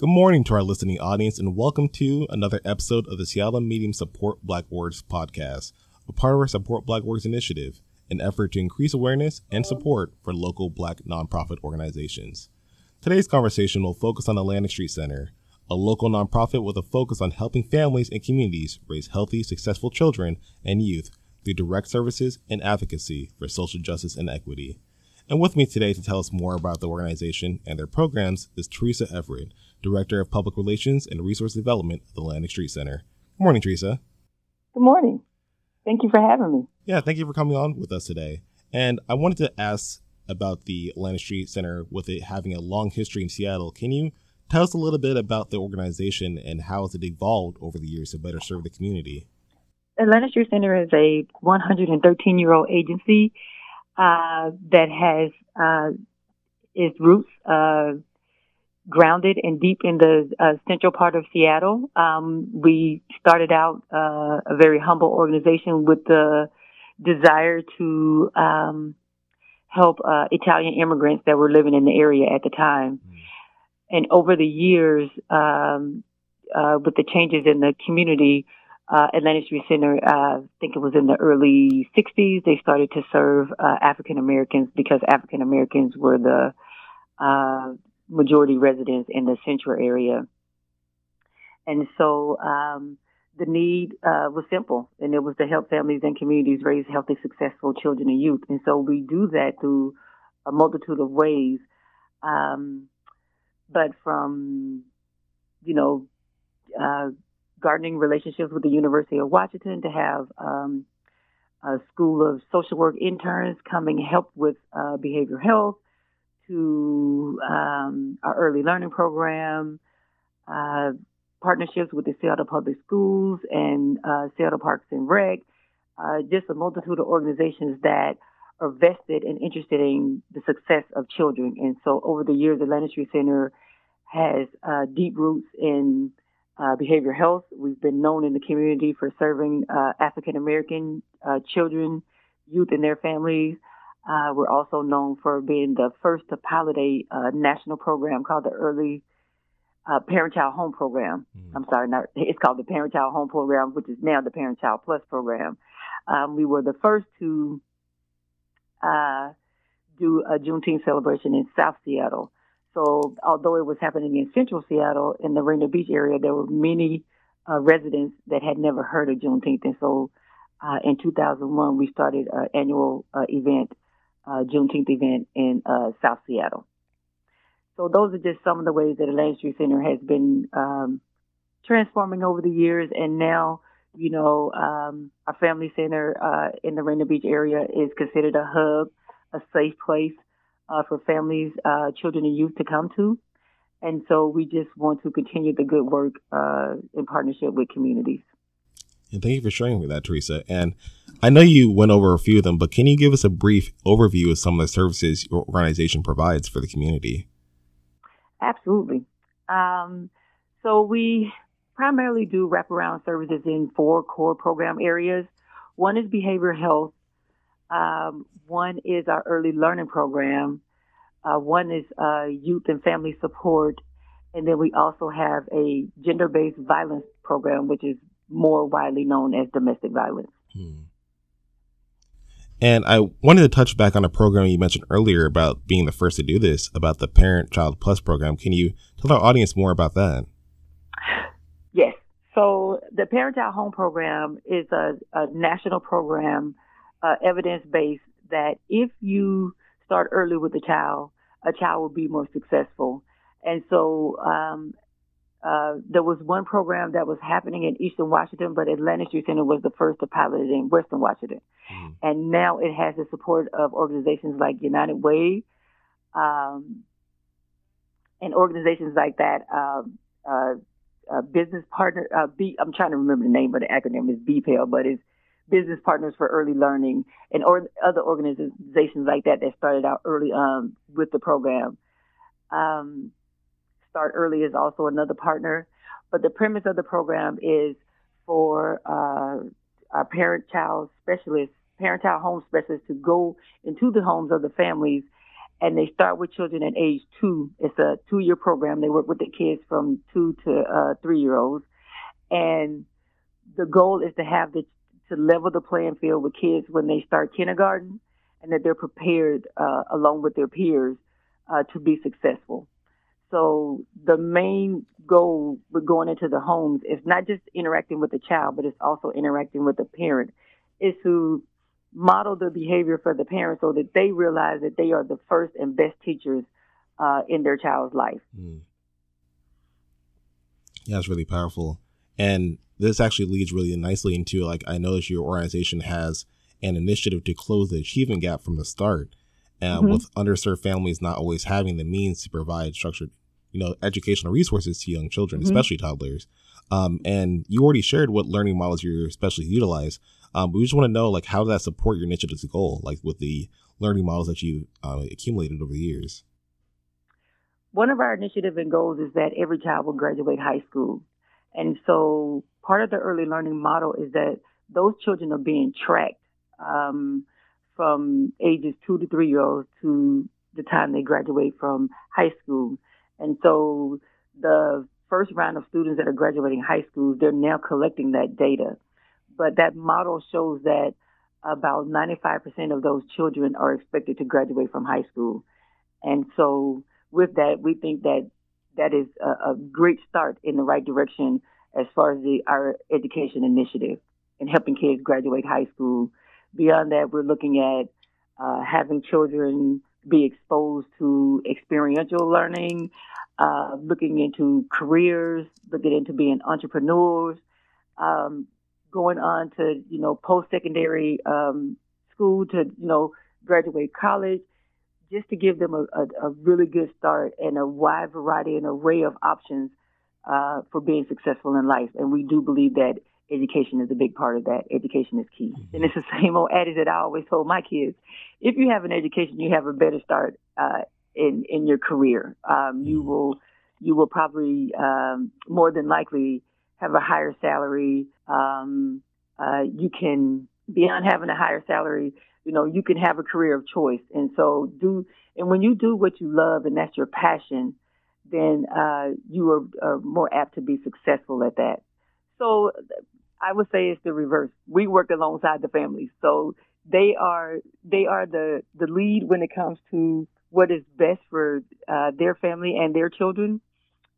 Good morning to our listening audience, and welcome to another episode of the Seattle Medium Support Black Orgs podcast, a part of our Support Black Orgs initiative, an effort to increase awareness and support for local black nonprofit organizations. Today's conversation will focus on Atlantic Street Center, a local nonprofit with a focus on helping families and communities raise healthy, successful children and youth through direct services and advocacy for social justice and equity. And with me today to tell us more about the organization and their programs is Teresa Everett, Director of Public Relations and Resource Development at the Atlantic Street Center. Good morning, Teresa. Good morning. Thank you for having me. Yeah, thank you for coming on with us today. And I wanted to ask about the Atlantic Street Center with it having a long history in Seattle. Can you tell us a little bit about the organization and how has it evolved over the years to better serve the community? Atlantic Street Center is a 113 year old agency uh, that has uh, its roots uh, grounded and deep in the uh, central part of Seattle. Um, we started out uh, a very humble organization with the desire to um, help Italian immigrants that were living in the area at the time. Mm. And over the years, um, with the changes in the community, uh, Atlantic Street Center, uh, I think it was in the early 60s, they started to serve uh, African Americans because African Americans were the uh, majority residents in the central area. And so um, the need uh, was simple, and it was to help families and communities raise healthy, successful children and youth. And so we do that through a multitude of ways. Um, but from, you know, uh, gardening relationships with the University of Washington to have um, a School of Social Work interns coming help with uh, behavioral health to um, our early learning program, uh, partnerships with the Seattle Public Schools and uh, Seattle Parks and Rec, uh, just a multitude of organizations that are vested and interested in the success of children. And so over the years, the Street Center has uh, deep roots in uh, behavioral health. We've been known in the community for serving uh, African American uh, children, youth, and their families. Uh, we're also known for being the first to pilot a uh, national program called the Early uh, Parent Child Home Program. Mm. I'm sorry, not, it's called the Parent Child Home Program, which is now the Parent Child Plus program. Um, we were the first to do a Juneteenth celebration in South Seattle. So although it was happening in central Seattle, in the Rainier Beach area, there were many uh, residents that had never heard of Juneteenth. And so uh, in 2001, we started an annual uh, event, uh, Juneteenth event in uh, South Seattle. So those are just some of the ways that the Atlantic Street Center has been um, transforming over the years. And now, you know, um, our family center uh, in the Rainier Beach area is considered a hub, a safe place uh, for families, uh, children, and youth to come to. And so we just want to continue the good work uh, in partnership with communities. And thank you for sharing with that, Teresa. And I know you went over a few of them, but can you give us a brief overview of some of the services your organization provides for the community? Absolutely. Um, so we primarily do wraparound services in four core program areas. One is behavioral health, um, one is our early learning program. Uh, one is uh, youth and family support. And then we also have a gender based violence program, which is more widely known as domestic violence. Hmm. And I wanted to touch back on a program you mentioned earlier about being the first to do this, about the Parent Child Plus program. Can you tell our audience more about that? Yes. So the Parent Child Home program is a, a national program uh, evidence based that if you start early with a child, a child will be more successful. And so um, uh, there was one program that was happening in Eastern Washington, but Atlantic Street Center was the first to pilot it in Western Washington. Mm. And now it has the support of organizations like United Way um, and organizations like that. Um, uh, uh, business partner, uh, B, I'm trying to remember the name of the acronym is BPEL, but it's Business Partners for Early Learning and or other organizations like that that started out early um, with the program. Um, Start Early is also another partner, but the premise of the program is for uh, our parent-child specialists, parent-child home specialists to go into the homes of the families and they start with children at age two. It's a two-year program. They work with the kids from two to uh, three-year-olds, and the goal is to have the to level the playing field with kids when they start kindergarten, and that they're prepared uh, along with their peers uh, to be successful. So the main goal with going into the homes is not just interacting with the child, but it's also interacting with the parent. Is to model the behavior for the parents so that they realize that they are the first and best teachers uh, in their child's life. Mm. Yeah, it's really powerful. And this actually leads really nicely into like I know that your organization has an initiative to close the achievement gap from the start. And mm-hmm. with underserved families not always having the means to provide structured, you know, educational resources to young children, mm-hmm. especially toddlers. Um, and you already shared what learning models you're especially utilize. Um, we just want to know, like, how does that support your initiative's goal, like with the learning models that you uh, accumulated over the years? One of our initiative and goals is that every child will graduate high school. And so part of the early learning model is that those children are being tracked um, from ages two to three year olds to the time they graduate from high school. And so the first round of students that are graduating high school, they're now collecting that data but that model shows that about 95% of those children are expected to graduate from high school. And so with that, we think that that is a, a great start in the right direction as far as the, our education initiative and helping kids graduate high school. Beyond that, we're looking at uh, having children be exposed to experiential learning, uh, looking into careers, looking into being entrepreneurs, um, going on to, you know, post-secondary um, school to, you know, graduate college, just to give them a, a, a, really good start and a wide variety and array of options uh, for being successful in life. And we do believe that education is a big part of that. Education is key. Mm-hmm. And it's the same old adage that I always told my kids. If you have an education, you have a better start uh, in, in your career. Um, you mm-hmm. will, you will probably um, more than likely have a higher salary. Um, uh, you can, beyond having a higher salary, you know, you can have a career of choice. And so do, and when you do what you love and that's your passion, then uh, you are, are more apt to be successful at that. So I would say it's the reverse. We work alongside the families. So they are, they are the, the lead when it comes to what is best for uh, their family and their children.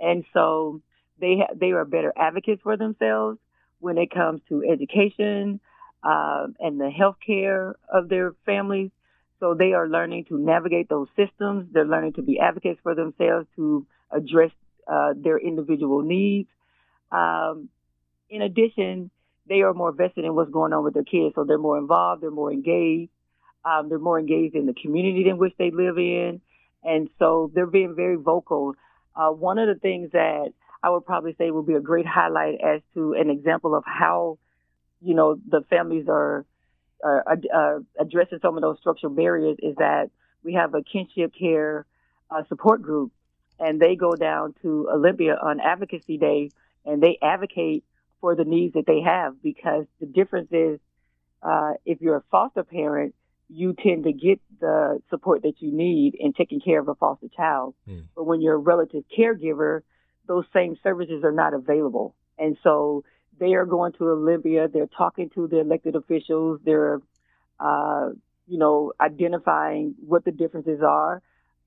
And so they ha- they are better advocates for themselves when it comes to education uh, and the health care of their families. So they are learning to navigate those systems. They're learning to be advocates for themselves to address uh, their individual needs. Um, in addition, they are more vested in what's going on with their kids, so they're more involved, they're more engaged, um, they're more engaged in the community in which they live in, and so they're being very vocal. Uh, one of the things that I would probably say would be a great highlight as to an example of how, you know, the families are uh, uh, addressing some of those structural barriers is that we have a kinship care uh, support group, and they go down to Olympia on Advocacy Day, and they advocate for the needs that they have because the difference is uh, if you're a foster parent, you tend to get the support that you need in taking care of a foster child. Mm. But when you're a relative caregiver, those same services are not available. And so they are going to Olympia. They're talking to the elected officials. They're, uh, you know, identifying what the differences are,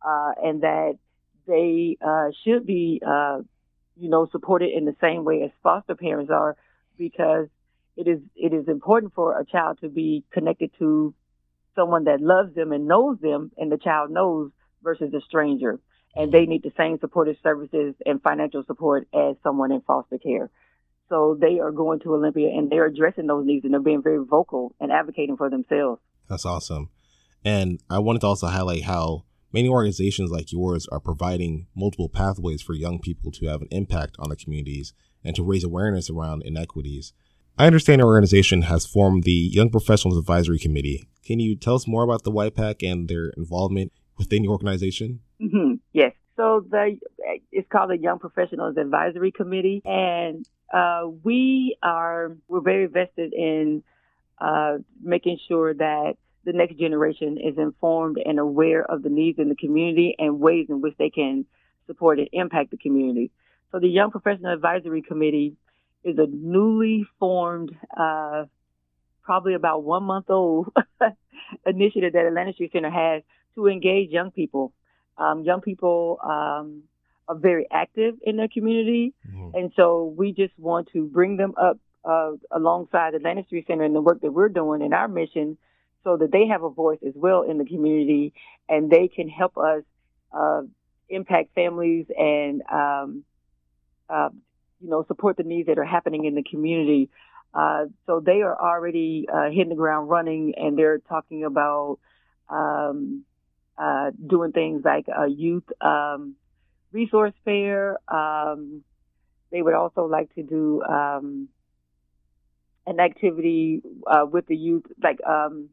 uh, and that they uh, should be, uh, you know, supported in the same way as foster parents are, because it is it is important for a child to be connected to someone that loves them and knows them, and the child knows versus a stranger and they need the same supportive services and financial support as someone in foster care. So they are going to Olympia and they're addressing those needs and they're being very vocal and advocating for themselves. That's awesome. And I wanted to also highlight how many organizations like yours are providing multiple pathways for young people to have an impact on the communities and to raise awareness around inequities. I understand your organization has formed the Young Professionals Advisory Committee. Can you tell us more about the YPAC and their involvement within your organization? Mm-hmm. Yes. So the it's called the Young Professionals Advisory Committee, and uh, we are we're very vested in uh, making sure that the next generation is informed and aware of the needs in the community and ways in which they can support and impact the community. So the Young Professional Advisory Committee is a newly formed, uh, probably about one month old initiative that Atlantic Street Center has to engage young people. Um, young people um, are very active in their community, mm-hmm. and so we just want to bring them up uh, alongside Atlantic Street Center and the work that we're doing in our mission so that they have a voice as well in the community and they can help us uh, impact families and um, uh, you know support the needs that are happening in the community. Uh, so they are already uh, hitting the ground running, and they're talking about um, uh, doing things like a youth um, resource fair. Um, they would also like to do um, an activity uh, with the youth, like um,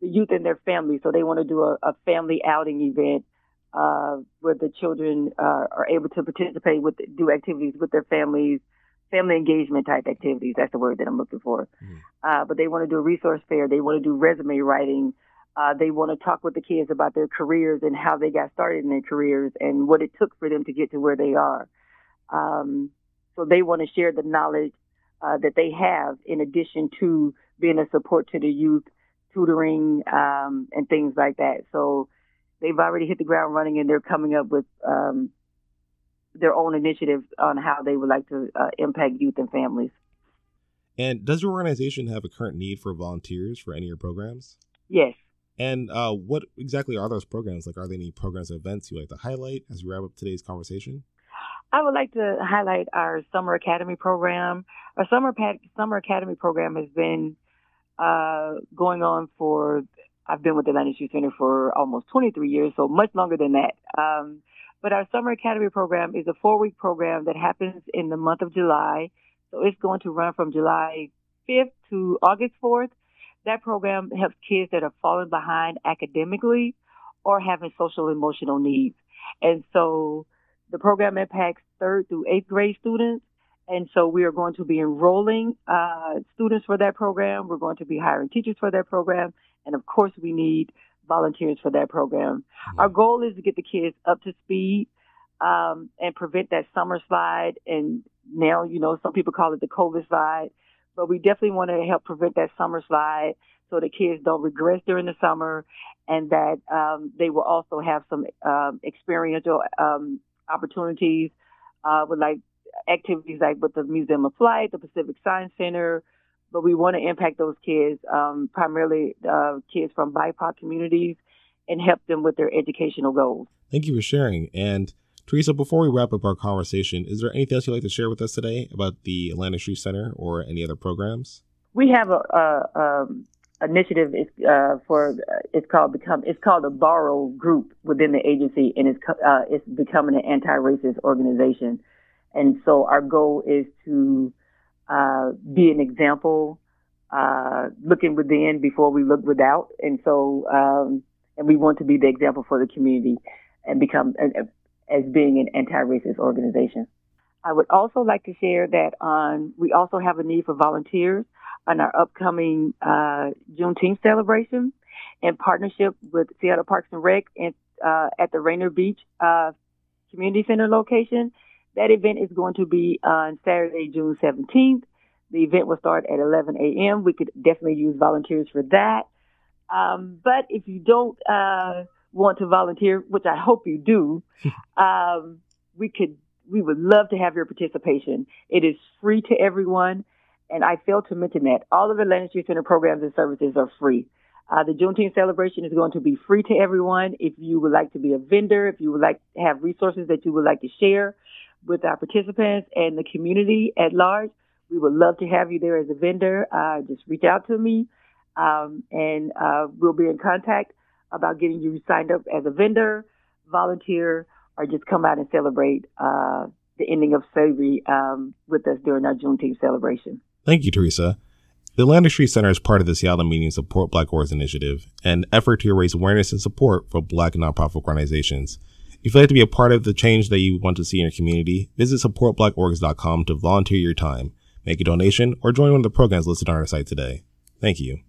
the youth and their families. So they want to do a, a family outing event uh, where the children uh, are able to participate with do activities with their families, family engagement type activities. That's the word that I'm looking for. Mm. Uh, but they want to do a resource fair. They want to do resume writing. Uh, they want to talk with the kids about their careers and how they got started in their careers and what it took for them to get to where they are. Um, so they want to share the knowledge uh, that they have in addition to being a support to the youth, tutoring, um, and things like that. So they've already hit the ground running and they're coming up with um, their own initiatives on how they would like to uh, impact youth and families. And does your organization have a current need for volunteers for any of your programs? Yes. And uh, what exactly are those programs? Like, are there any programs or events you like to highlight as we wrap up today's conversation? I would like to highlight our Summer Academy program. Our Summer Summer Academy program has been uh, going on for. I've been with the Atlanta Youth Center for almost 23 years, so much longer than that. Um, but our Summer Academy program is a four-week program that happens in the month of July. So it's going to run from July 5th to August 4th. That program helps kids that are falling behind academically or having social emotional needs. And so the program impacts third through eighth grade students. And so we are going to be enrolling uh, students for that program. We're going to be hiring teachers for that program. And of course, we need volunteers for that program. Mm-hmm. Our goal is to get the kids up to speed um, and prevent that summer slide. And now, you know, some people call it the COVID slide, but we definitely want to help prevent that summer slide so the kids don't regress during the summer and that um, they will also have some um, experiential um, opportunities uh, with like activities like with the Museum of Flight, the Pacific Science Center. But we want to impact those kids, um, primarily uh, kids from BIPOC communities, and help them with their educational goals. Thank you for sharing. And Teresa, before we wrap up our conversation, is there anything else you'd like to share with us today about the Atlantic Street Center or any other programs? We have a, a, um, initiative uh, for uh, it's called become it's called a borrow group within the agency and it's uh, it's becoming an anti-racist organization and so our goal is to uh, be an example uh, looking within before we look without and so um, and we want to be the example for the community and become as being an anti-racist organization I would also like to share that we also have a need for volunteers on our upcoming uh, Juneteenth celebration in partnership with Seattle Parks and Rec and, uh, at the Rainier Beach uh, Community Center location. That event is going to be on Saturday, June 17th. The event will start at 11 a.m. We could definitely use volunteers for that. Um, but if you don't uh, want to volunteer, which I hope you do, um, we could we would love to have your participation. It is free to everyone. And I failed to mention that all of the Atlantic Street Center programs and services are free. Uh, the Juneteenth celebration is going to be free to everyone. If you would like to be a vendor, if you would like to have resources that you would like to share with our participants and the community at large, we would love to have you there as a vendor. Uh, just reach out to me, um, and uh, we'll be in contact about getting you signed up as a vendor, volunteer, or just come out and celebrate uh, the ending of slavery um, with us during our Juneteenth celebration. Thank you, Teresa. The Atlantic Street Center is part of the Seattle Medium Support Black Orgs Initiative, an effort to raise awareness and support for Black nonprofit organizations. If you'd like to be a part of the change that you want to see in your community, visit supportblackorgs.com to volunteer your time, make a donation, or join one of the programs listed on our site today. Thank you.